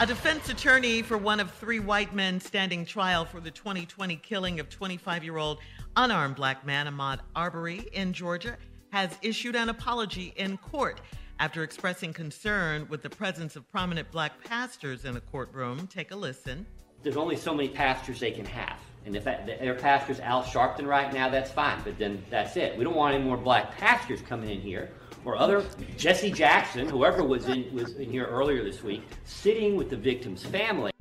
A defense attorney for one of three white men standing trial for the 2020 killing of 25 year old unarmed black man Ahmaud Arbery in Georgia has issued an apology in court after expressing concern with the presence of prominent black pastors in the courtroom. Take a listen. There's only so many pastors they can have. And if that, their pastor's Al Sharpton right now, that's fine, but then that's it. We don't want any more black pastors coming in here or other Jesse Jackson, whoever was in was in here earlier this week, sitting with the victim's family.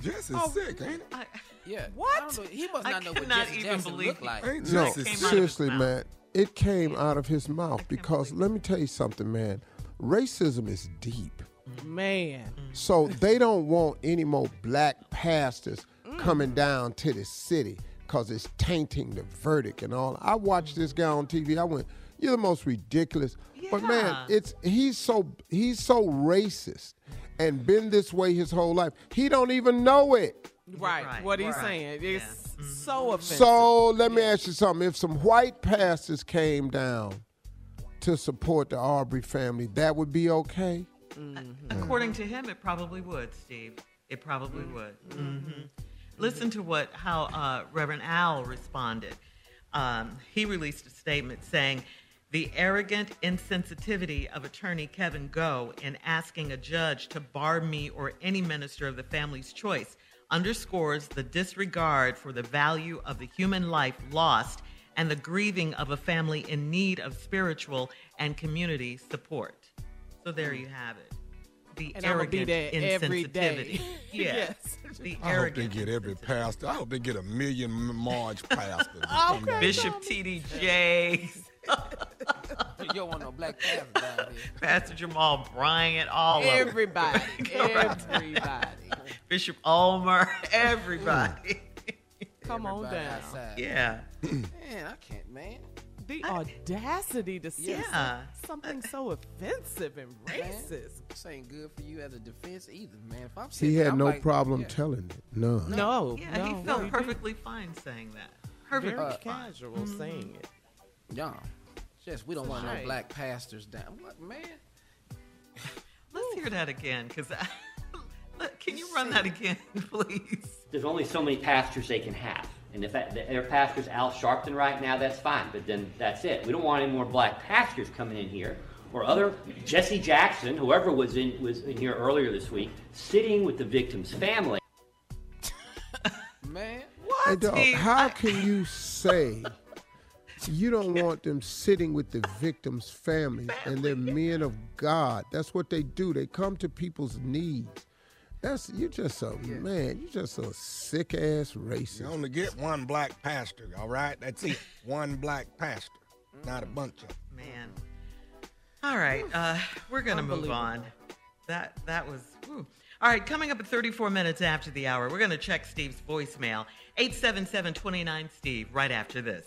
Jesse's oh, sick, ain't it? I, yeah. What? Know, he must not I know what cannot Jesse even Jackson believe looked like. Ain't no, seriously, man. It came out of his mouth because let me tell you something, man. Racism is deep. Man. So they don't want any more black pastors mm. coming down to the city because it's tainting the verdict and all. I watched this guy on TV. I went, you're the most ridiculous. Yeah. But man, it's he's so he's so racist and been this way his whole life. He don't even know it. Right. Right, What he's right. saying. It's Yeah. Mhm. so offensive. So let me ask you something. If some white pastors came down to support the Aubrey family, that would be okay? According to him, it probably would, Steve. It probably would. hmm Listen to what how uh, Reverend Al responded. Um, he released a statement saying, "The arrogant insensitivity of Attorney Kevin Gough in asking a judge to bar me or any minister of the family's choice underscores the disregard for the value of the human life lost." And the grieving of a family in need of spiritual and community support. So there you have it. The And I'ma be arrogant there every day. insensitivity. yes. The I hope arrogant. they get every pastor. I hope they get a million Marge pastors. Okay. Bishop T.D. Jakes, you don't want no black pastor down here. Pastor Jamal Bryant, all of them. Everybody. Everybody. Bishop Ulmer, everybody. Come on down. outside. Yeah. Man, I can't, man. The audacity to say Yeah. some- something so offensive and racist. This ain't good for you as a defense either, man. If I'm He sitting, had I'm no like, problem yeah. telling it. None. No, Yeah, no, he no, felt didn't. perfectly fine saying that. Perfectly Very fine. casual Mhm. saying it. Yeah. Just we don't want no black pastors down. What man? Let's hear that again, because can you run that again, please? There's only so many pastors they can have. And if that, their pastor's Al Sharpton right now, that's fine. But then that's it. We don't want any more black pastors coming in here or other Jesse Jackson, whoever was in was in here earlier this week, sitting with the victim's family. Man, What? Hey, dog, how can you say you don't want them sitting with the victim's family and they're men of God? That's what they do. They come to people's needs. That's you just a man. You just a sick ass racist. You only get one black pastor, all right? That's it. One black pastor, not a bunch of. them. Man. All right, uh, we're gonna move on. That that was. whew. All right, coming up at 34 minutes after the hour, we're gonna check Steve's voicemail. 877-29 Steve. Right after this.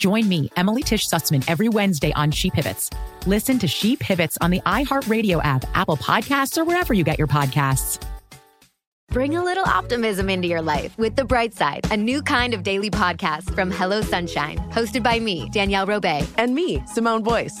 Join me, Emily Tish Sussman, every Wednesday on She Pivots. Listen to She Pivots on the iHeartRadio app, Apple Podcasts, or wherever you get your podcasts. Bring a little optimism into your life with The Bright Side, a new kind of daily podcast from Hello Sunshine, hosted by me, Danielle Robay. And me, Simone Boyce.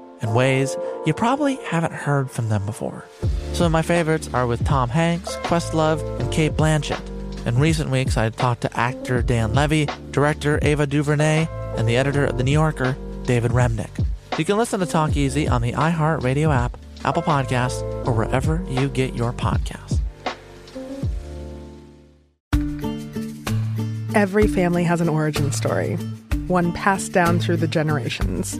in ways you probably haven't heard from them before. Some of my favorites are with Tom Hanks, Questlove, and Cate Blanchett. In recent weeks, I talked to actor Dan Levy, director Ava DuVernay, and the editor of The New Yorker, David Remnick. You can listen to Talk Easy on the iHeartRadio app, Apple Podcasts, or wherever you get your podcasts. Every family has an origin story, one passed down through the generations.